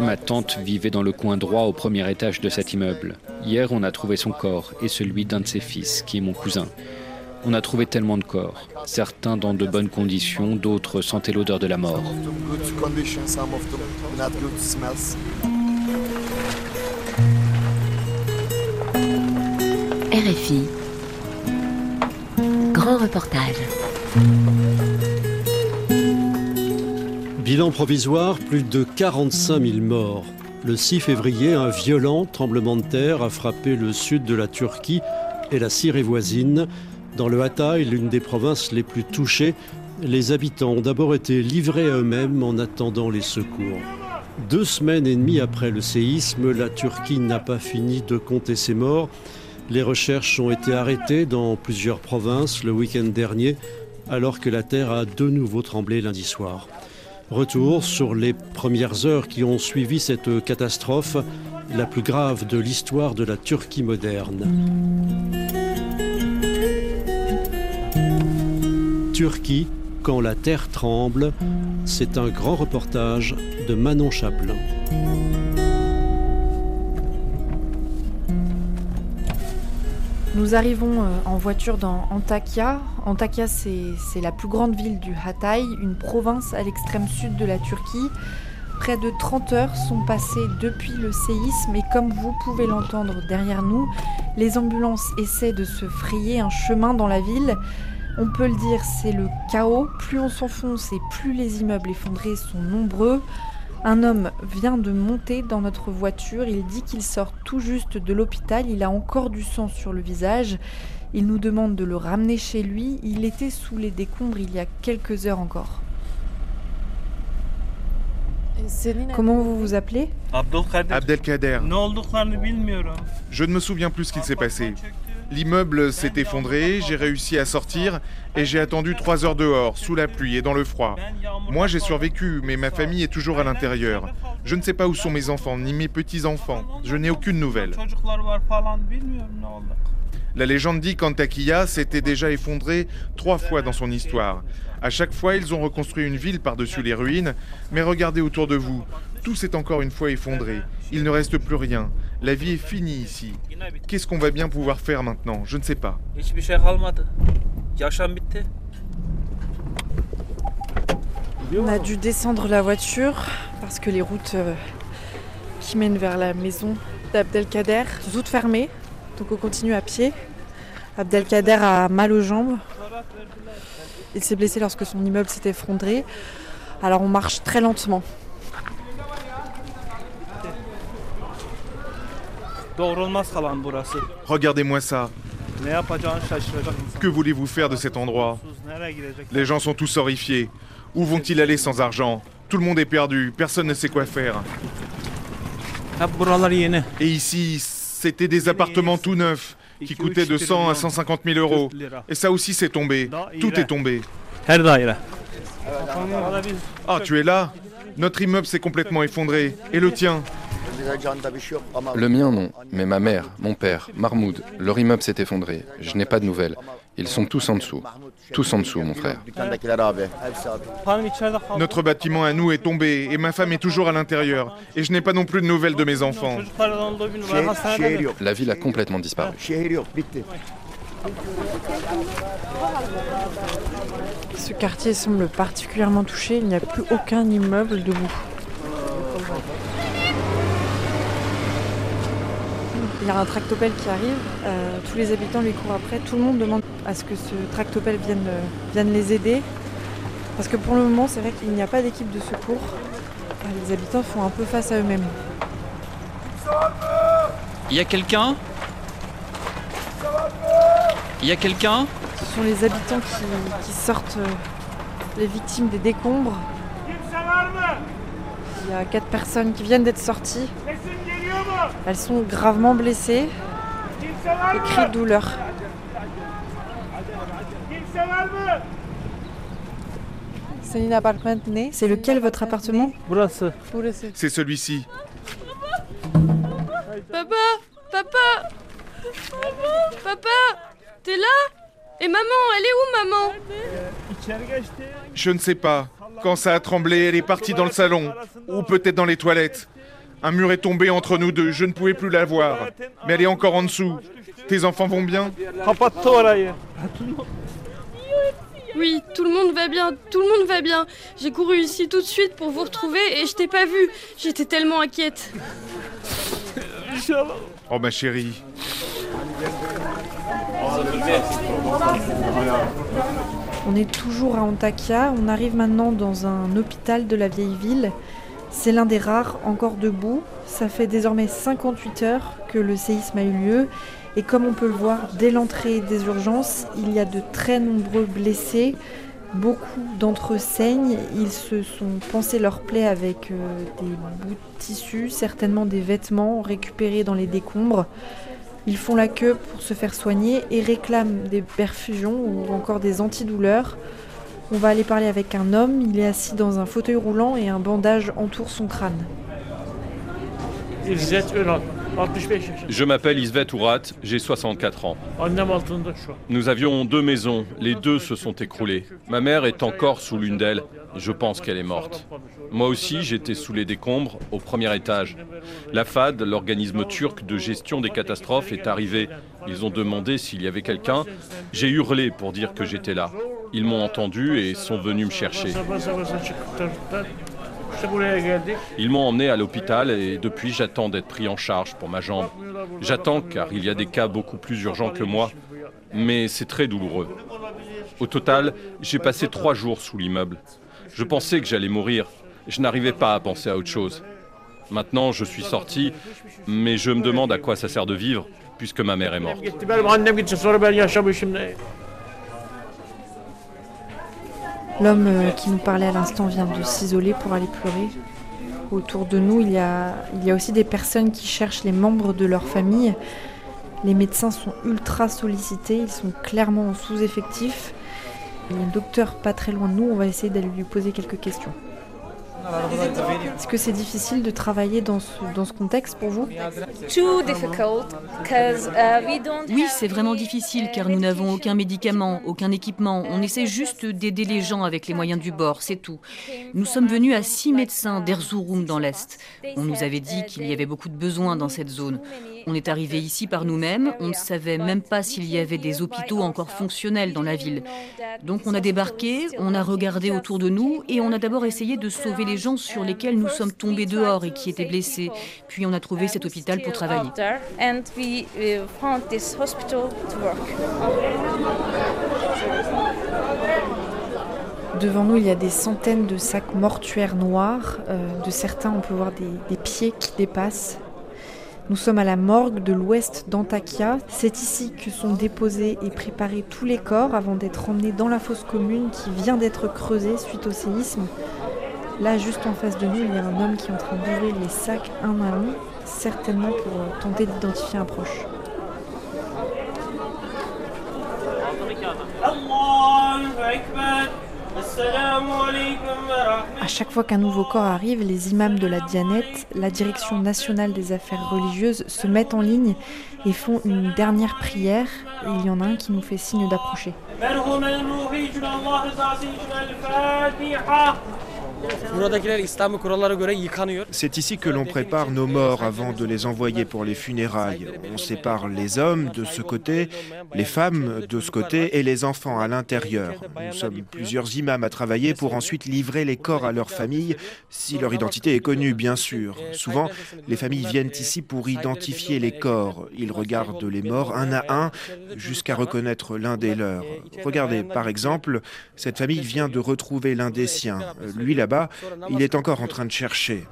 Ma tante vivait dans le coin droit au premier étage de cet immeuble. Hier, on a trouvé son corps et celui d'un de ses fils, qui est mon cousin. On a trouvé tellement de corps, certains dans de bonnes conditions, d'autres sentaient l'odeur de la mort. RFI. Grand reportage. Bilan provisoire, plus de 45 000 morts. Le 6 février, un violent tremblement de terre a frappé le sud de la Turquie et la Syrie voisine. Dans le Hatay, l'une des provinces les plus touchées, les habitants ont d'abord été livrés à eux-mêmes en attendant les secours. Deux semaines et demie après le séisme, la Turquie n'a pas fini de compter ses morts. Les recherches ont été arrêtées dans plusieurs provinces le week-end dernier, alors que la terre a de nouveau tremblé lundi soir. Retour sur les premières heures qui ont suivi cette catastrophe, la plus grave de l'histoire de la Turquie moderne. Turquie, quand la terre tremble, c'est un grand reportage de Manon Chaplin. Nous arrivons euh, en voiture dans Antakya. Antakya, c'est la plus grande ville du Hatay, une province à l'extrême sud de la Turquie. Près de 30 heures sont passées depuis le séisme et comme vous pouvez l'entendre derrière nous, les ambulances essaient de se frayer un chemin dans la ville. On peut le dire, c'est le chaos. Plus on s'enfonce et plus les immeubles effondrés sont nombreux. Un homme vient de monter dans notre voiture, il dit qu'il sort tout juste de l'hôpital, il a encore du sang sur le visage, il nous demande de le ramener chez lui, il était sous les décombres il y a quelques heures encore. Comment vous vous appelez? Abdelkader. Je ne me souviens plus ce qu'il s'est passé. L'immeuble s'est effondré, j'ai réussi à sortir et j'ai attendu trois heures dehors, sous la pluie et dans le froid. Moi j'ai survécu, mais ma famille est toujours à l'intérieur. Je ne sais pas où sont mes enfants, ni mes petits-enfants. Je n'ai aucune nouvelle. La légende dit qu'Antakya s'était déjà effondré trois fois dans son histoire. À chaque fois, ils ont reconstruit une ville par-dessus les ruines, mais regardez autour de vous, tout s'est encore une fois effondré. Il ne reste plus rien. La vie est finie ici. Qu'est-ce qu'on va bien pouvoir faire maintenant? Je ne sais pas. On a dû descendre la voiture parce que les routes euh, qui mènent vers la maison d'Abdelkader sont toutes fermées. Donc on continue à pied. Abdelkader a mal aux jambes. Il s'est blessé lorsque son immeuble s'est effondré. Alors on marche très lentement. Regardez-moi ça. Que voulez-vous faire de cet endroit? Les gens sont tous horrifiés. Où vont-ils aller sans argent? Tout le monde est perdu, personne ne sait quoi faire. Et ici, c'était des appartements tout neufs qui coûtaient de 100 à 150 000 euros. Et ça aussi, c'est tombé. Tout est tombé. Ah, tu es là Notre immeuble s'est complètement effondré. Et le tien le mien, non. Mais ma mère, mon père, Mahmoud, leur immeuble s'est effondré. Je n'ai pas de nouvelles. Ils sont tous en dessous. Tous en dessous, mon frère. Notre bâtiment à nous est tombé et ma femme est toujours à l'intérieur. Et je n'ai pas non plus de nouvelles de mes enfants. La ville a complètement disparu. Ce quartier semble particulièrement touché. Il n'y a plus aucun immeuble debout. Il y a un tractopelle qui arrive, euh, tous les habitants lui courent après, tout le monde demande à ce que ce tractopelle vienne, euh, vienne les aider. Parce que pour le moment, c'est vrai qu'il n'y a pas d'équipe de secours. Euh, les habitants font un peu face à eux-mêmes. Il y a quelqu'un? Il y a quelqu'un? Ce sont les habitants qui, qui sortent les victimes des décombres. Il y a quatre personnes qui viennent d'être sorties. Elles sont gravement blessées et crient de douleur. C'est lequel votre appartement C'est celui-ci. Papa Papa Papa T'es là? Et maman Elle est où maman? Je ne sais pas. Quand ça a tremblé, elle est partie dans le salon, ou peut-être dans les toilettes. Un mur est tombé entre nous deux, je ne pouvais plus la voir. Mais elle est encore en dessous. Tes enfants vont bien? Oui, tout le monde va bien, tout le monde va bien. J'ai couru ici tout de suite pour vous retrouver et je t'ai pas vu. J'étais tellement inquiète. Oh ma chérie. On est toujours à Antakya, on arrive maintenant dans un hôpital de la vieille ville. C'est l'un des rares encore debout. Ça fait désormais 58 heures que le séisme a eu lieu. Et comme on peut le voir dès l'entrée des urgences, il y a de très nombreux blessés. Beaucoup d'entre eux saignent. Ils se sont pansés leurs plaies avec euh, des bouts de tissu, certainement des vêtements récupérés dans les décombres. Ils font la queue pour se faire soigner et réclament des perfusions ou encore des antidouleurs. On va aller parler avec un homme, il est assis dans un fauteuil roulant et un bandage entoure son crâne. Je m'appelle Isvet Ourat, j'ai 64 ans. Nous avions deux maisons, les deux se sont écroulées. Ma mère est encore sous l'une d'elles, je pense qu'elle est morte. Moi aussi, j'étais sous les décombres, au premier étage. La FAD, l'organisme turc de gestion des catastrophes, est arrivé. Ils ont demandé s'il y avait quelqu'un. J'ai hurlé pour dire que j'étais là. Ils m'ont entendu et sont venus me chercher. Ils m'ont emmené à l'hôpital et depuis j'attends d'être pris en charge pour ma jambe. J'attends car il y a des cas beaucoup plus urgents que moi, mais c'est très douloureux. Au total, j'ai passé trois jours sous l'immeuble. Je pensais que j'allais mourir. Je n'arrivais pas à penser à autre chose. Maintenant, je suis sorti, mais je me demande à quoi ça sert de vivre, puisque ma mère est morte. L'homme euh, qui nous parlait à l'instant vient de s'isoler pour aller pleurer. Autour de nous, il y, a, il y a aussi des personnes qui cherchent les membres de leur famille. Les médecins sont ultra sollicités, ils sont clairement en sous-effectif. Il y a un docteur pas très loin de nous, on va essayer d'aller lui poser quelques questions. Est-ce que c'est difficile de travailler dans ce, dans ce contexte pour vous? Uh, Oui, c'est vraiment difficile car nous n'avons aucun médicament, aucun équipement. On essaie juste d'aider les gens avec les moyens du bord, c'est tout. Nous sommes venus à six médecins d'Erzurum dans l'Est. On nous avait dit qu'il y avait beaucoup de besoins dans cette zone. On est arrivé ici par nous-mêmes, on ne savait même pas s'il y avait des hôpitaux encore fonctionnels dans la ville. Donc on a débarqué, on a regardé autour de nous et on a d'abord essayé de sauver les gens sur lesquels nous sommes tombés dehors et qui étaient blessés. Puis on a trouvé cet hôpital pour travailler. Devant nous, il y a des centaines de sacs mortuaires noirs. Euh, de certains, on peut voir des, des pieds qui dépassent. Nous sommes à la morgue de l'ouest d'Antakya. C'est ici que sont déposés et préparés tous les corps avant d'être emmenés dans la fosse commune qui vient d'être creusée suite au séisme. Là, juste en face de nous, il y a un homme qui est en train d'ouvrir les sacs un à un, certainement pour euh, tenter d'identifier un proche. À chaque fois qu'un nouveau corps arrive, les imams de la Dianette, la Direction nationale des affaires religieuses, se mettent en ligne et font une dernière prière. il y en a un qui nous fait signe d'approcher. C'est ici que l'on prépare nos morts avant de les envoyer pour les funérailles. On sépare les hommes de ce côté, les femmes de ce côté et les enfants à l'intérieur. Nous sommes plusieurs imams à travailler pour ensuite livrer les corps à leurs familles, si leur identité est connue, bien sûr. Souvent, les familles viennent ici pour identifier les corps. Ils regardent les morts un à un jusqu'à reconnaître l'un des leurs. Regardez, par exemple, cette famille vient de retrouver l'un des siens. Il est encore en train de chercher.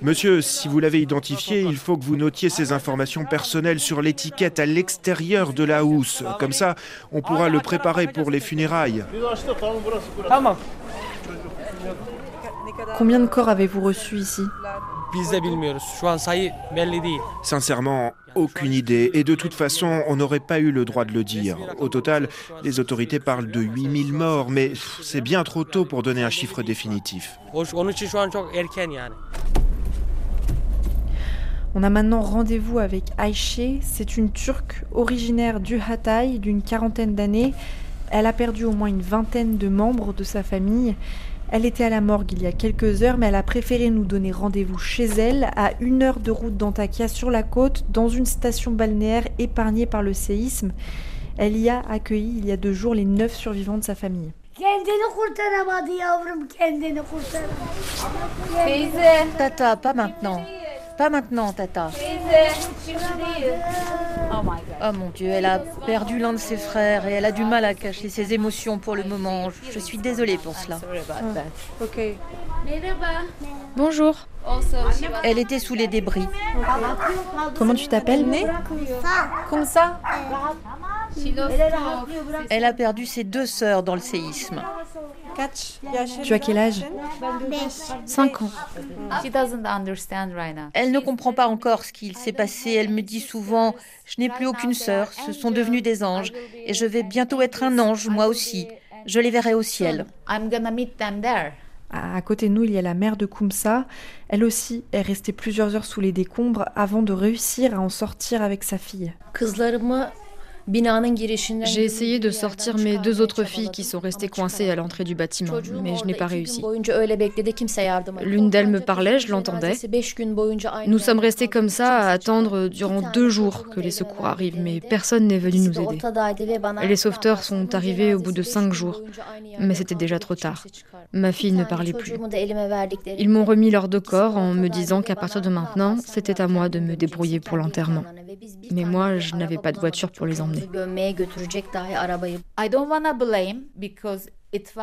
Monsieur, si vous l'avez identifié, il faut que vous notiez ces informations personnelles sur l'étiquette à l'extérieur de la housse. Comme ça, on pourra le préparer pour les funérailles. Combien de corps avez-vous reçus ici? Sincèrement, aucune idée. Et de toute façon, on n'aurait pas eu le droit de le dire. Au total, les autorités parlent de 8000 morts, mais c'est bien trop tôt pour donner un chiffre définitif. On a maintenant rendez-vous avec Ayşe. C'est une Turque originaire du Hatay d'une quarantaine d'années. Elle a perdu au moins une vingtaine de membres de sa famille. Elle était à la morgue il y a quelques heures, mais elle a préféré nous donner rendez-vous chez elle, à une heure de route d'Antakya sur la côte, dans une station balnéaire épargnée par le séisme. Elle y a accueilli il y a deux jours les neuf survivants de sa famille. Tata, pas maintenant. Pas maintenant, Tata. Oh mon Dieu, elle a perdu l'un de ses frères et elle a du mal à cacher ses émotions pour le moment. Je suis désolée pour cela. Ok. Bonjour. Elle était sous les débris. Comment tu t'appelles Né Comme ça Elle a perdu ses deux sœurs dans le séisme. Tu as quel âge 5 ans. Elle ne comprend pas encore ce qu'il s'est passé. Elle me dit souvent Je n'ai plus aucune sœur, ce sont devenus des anges, et je vais bientôt être un ange, moi aussi. Je les verrai au ciel. À côté de nous, il y a la mère de Kumsa. Elle aussi est restée plusieurs heures sous les décombres avant de réussir à en sortir avec sa fille. J'ai essayé de sortir mes deux autres filles qui sont restées coincées à l'entrée du bâtiment, mais je n'ai pas réussi. L'une d'elles me parlait, je l'entendais. Nous sommes restés comme ça à attendre durant deux jours que les secours arrivent, mais personne n'est venu nous aider. Les sauveteurs sont arrivés au bout de cinq jours, mais c'était déjà trop tard. Ma fille ne parlait plus. Ils m'ont remis leurs deux corps en me disant qu'à partir de maintenant, c'était à moi de me débrouiller pour l'enterrement. Mais moi, je n'avais pas de voiture pour les emmener.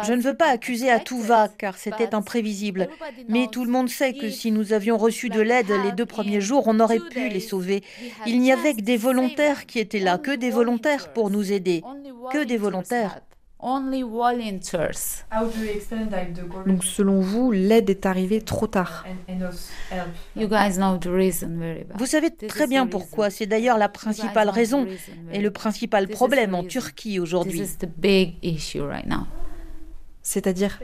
Je ne veux pas accuser à tout va, car c'était imprévisible. Mais tout le monde sait que si nous avions reçu de l'aide les deux premiers jours, on aurait pu les sauver. Il n'y avait que des volontaires qui étaient là, que des volontaires pour nous aider. Que des volontaires. Donc selon vous, l'aide est arrivée trop tard. Vous savez très bien pourquoi. C'est d'ailleurs la principale raison et le principal problème en Turquie aujourd'hui. C'est-à-dire?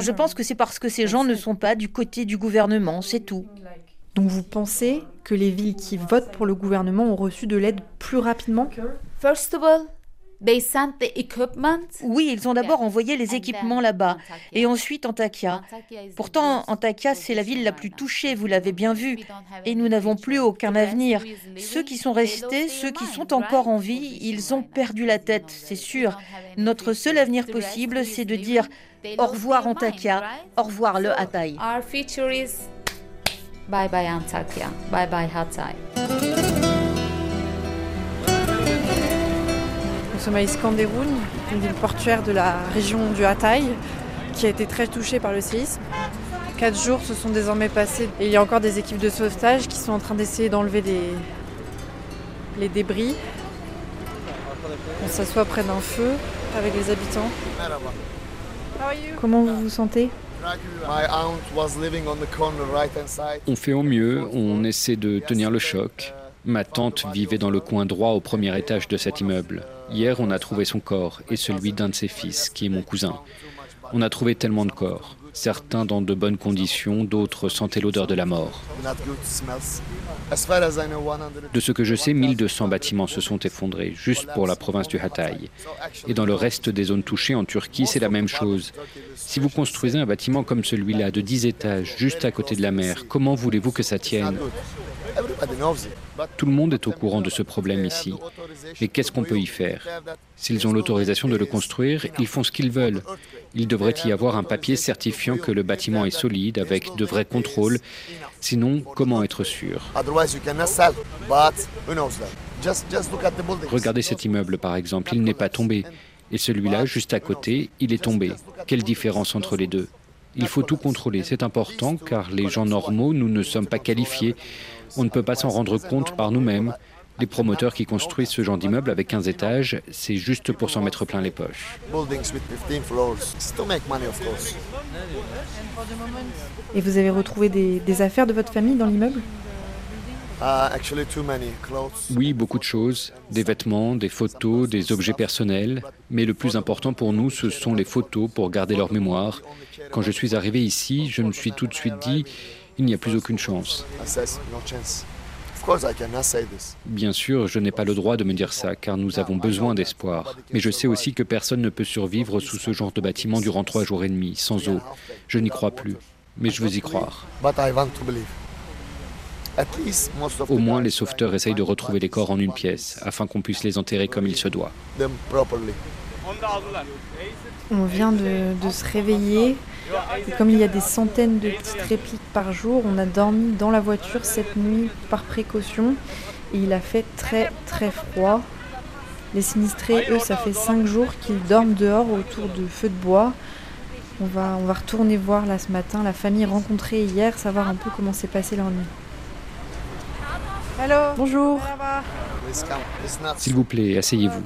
Je pense que c'est parce que ces gens ne sont pas du côté du gouvernement, c'est tout. Donc vous pensez que les villes qui votent pour le gouvernement ont reçu de l'aide plus rapidement? Oui, ils ont d'abord envoyé les équipements là-bas. Et ensuite Antakya. Pourtant, Antakya, c'est la ville la plus touchée, vous l'avez bien vu, et nous n'avons plus aucun avenir. Ceux qui sont restés, ceux qui sont encore en vie, ils ont perdu la tête, c'est sûr. Notre seul avenir possible, c'est de dire au revoir Antakya, au revoir le Hatay. Bye bye Antakya, bye bye Hatay. Sommes à Iskanderun, une ville portuaire de la région du Hatay, qui a été très touchée par le séisme. Quatre jours se sont désormais passés et il y a encore des équipes de sauvetage qui sont en train d'essayer d'enlever les débris. On s'assoit près d'un feu avec les habitants. Comment vous vous sentez? On fait au mieux, on essaie de tenir le choc. Ma tante vivait dans le coin droit au premier étage de cet immeuble. Hier, on a trouvé son corps et celui d'un de ses fils, qui est mon cousin. On a trouvé tellement de corps, certains dans de bonnes conditions, d'autres sentaient l'odeur de la mort. De ce que je sais, 1200 bâtiments se sont effondrés, juste pour la province du Hatay. Et dans le reste des zones touchées en Turquie, c'est la même chose. Si vous construisez un bâtiment comme celui-là, de 10 étages, juste à côté de la mer, comment voulez-vous que ça tienne? Tout le monde est au courant de ce problème ici. Mais qu'est-ce qu'on peut y faire? S'ils ont l'autorisation de le construire, ils font ce qu'ils veulent. Il devrait y avoir un papier certifiant que le bâtiment est solide, avec de vrais contrôles. Sinon, comment être sûr? Regardez cet immeuble, par exemple, il n'est pas tombé. Et celui-là, juste à côté, il est tombé. Quelle différence entre les deux? Il faut tout contrôler, c'est important car les gens normaux, nous ne sommes pas qualifiés. On ne peut pas s'en rendre compte par nous-mêmes. Les promoteurs qui construisent ce genre d'immeuble avec 15 étages, c'est juste pour s'en mettre plein les poches. Et vous avez retrouvé des, affaires de votre famille dans l'immeuble? Oui, beaucoup de choses, des vêtements, des photos, des objets personnels, mais le plus important pour nous, ce sont les photos pour garder leur mémoire. Quand je suis arrivé ici, je me suis tout de suite dit, il n'y a plus aucune chance. Bien sûr, je n'ai pas le droit de me dire ça, car nous avons besoin d'espoir. Mais je sais aussi que personne ne peut survivre sous ce genre de bâtiment durant trois jours et demi, sans eau. Je n'y crois plus, mais je veux y croire. Au moins, les sauveteurs essayent de retrouver les corps en une pièce, afin qu'on puisse les enterrer comme il se doit. On vient de, de se réveiller. Et comme il y a des centaines de petites répliques par jour, on a dormi dans la voiture cette nuit par précaution. Et il a fait très très froid. Les sinistrés, eux, ça fait cinq jours qu'ils dorment dehors autour de feux de bois. On va, on va retourner voir là ce matin la famille rencontrée hier, savoir un peu comment s'est passée leur nuit. Hello. Bonjour. S'il vous plaît, asseyez-vous.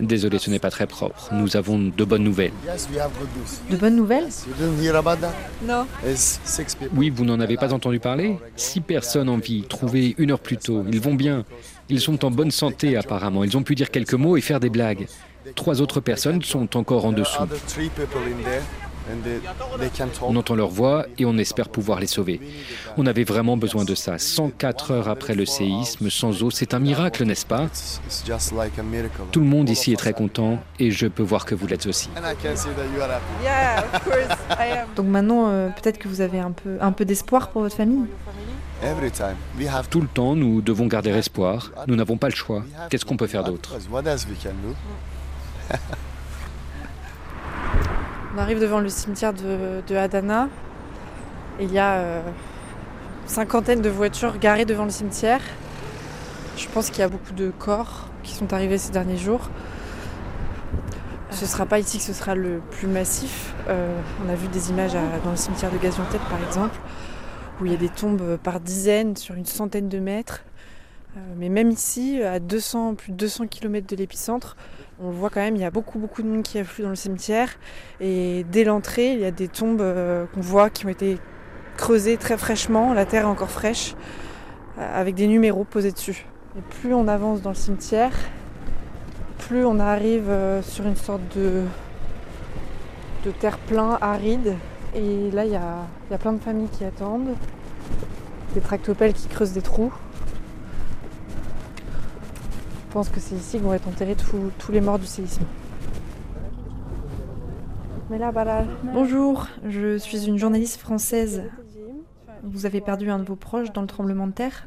Désolé, ce n'est pas très propre. Nous avons de bonnes nouvelles. De bonnes nouvelles Non. Oui, vous n'en avez pas entendu parler? Six personnes en vie, trouvées une heure plus tôt. Ils vont bien. Ils sont en bonne santé apparemment. Ils ont pu dire quelques mots et faire des blagues. Trois autres personnes sont encore en dessous. On entend leur voix et on espère pouvoir les sauver. On avait vraiment besoin de ça. 104 heures après le séisme, sans eau, c'est un miracle, n'est-ce pas? Tout le monde ici est très content et je peux voir que vous l'êtes aussi. Donc maintenant, euh, peut-être que vous avez un peu, un peu d'espoir pour votre famille? Tout le temps, nous devons garder espoir. Nous n'avons pas le choix. Qu'est-ce qu'on peut faire d'autre? On arrive devant le cimetière de, Adana. il y a euh, une cinquantaine de voitures garées devant le cimetière. Je pense qu'il y a beaucoup de corps qui sont arrivés ces derniers jours. Ce ne sera pas ici que ce sera le plus massif. Euh, on a vu des images dans le cimetière de Gaziantep par exemple, où il y a des tombes par dizaines sur une centaine de mètres. Euh, mais même ici, à 200, plus de 200 km de l'épicentre, on voit quand même, il y a beaucoup beaucoup de monde qui afflue dans le cimetière. Et dès l'entrée, il y a des tombes euh, qu'on voit qui ont été creusées très fraîchement, la terre est encore fraîche, euh, avec des numéros posés dessus. Et plus on avance dans le cimetière, plus on arrive euh, sur une sorte de, de terre plein, aride. Et là, il y a, il y a plein de familles qui attendent, des tractopelles qui creusent des trous. Je pense que c'est ici que vont être enterrés tous les morts du séisme. Bonjour, je suis une journaliste française. Vous avez perdu un de vos proches dans le tremblement de terre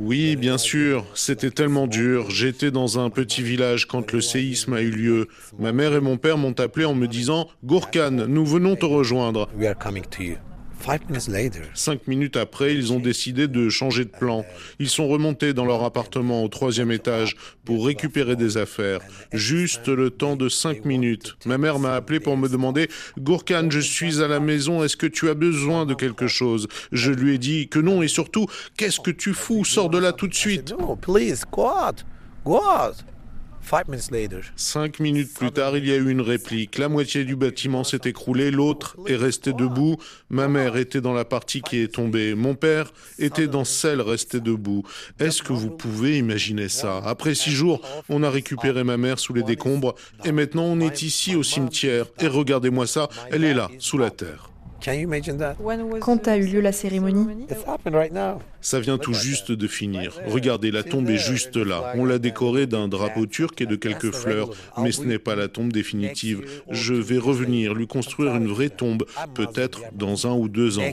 Oui, bien sûr. C'était tellement dur. J'étais dans un petit village quand le séisme a eu lieu. Ma mère et mon père m'ont appelé en me disant Gourkan, nous venons te rejoindre. Cinq minutes après, ils ont décidé de changer de plan. Ils sont remontés dans leur appartement au troisième étage pour récupérer des affaires. Juste le temps de cinq minutes. Ma mère m'a appelé pour me demander Gourkan, je suis à la maison, est-ce que tu as besoin de quelque chose? Je lui ai dit que non et surtout, qu'est-ce que tu fous? Sors de là tout de suite. Cinq minutes plus tard, il y a eu une réplique. La moitié du bâtiment s'est écroulé, l'autre est resté debout. Ma mère était dans la partie qui est tombée. Mon père était dans celle restée debout. Est-ce que vous pouvez imaginer ça? Après six jours, on a récupéré ma mère sous les décombres et maintenant on est ici au cimetière. Et regardez-moi ça, elle est là, sous la terre. Quand a eu lieu la cérémonie? Ça vient tout juste de finir. Regardez, la tombe est juste là. On l'a décorée d'un drapeau turc et de quelques fleurs, mais ce n'est pas la tombe définitive. Je vais revenir, lui construire une vraie tombe, peut-être dans un ou deux ans.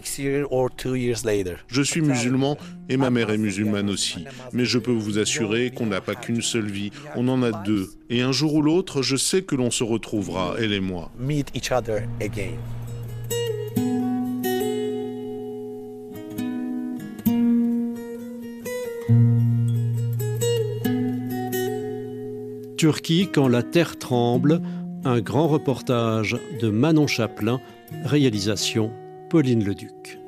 Je suis musulman et ma mère est musulmane aussi, mais je peux vous assurer qu'on n'a pas qu'une seule vie, on en a deux. Et un jour ou l'autre, je sais que l'on se retrouvera, elle et moi. Turquie quand la terre tremble, un grand reportage de Manon Chaplin, réalisation Pauline Leduc.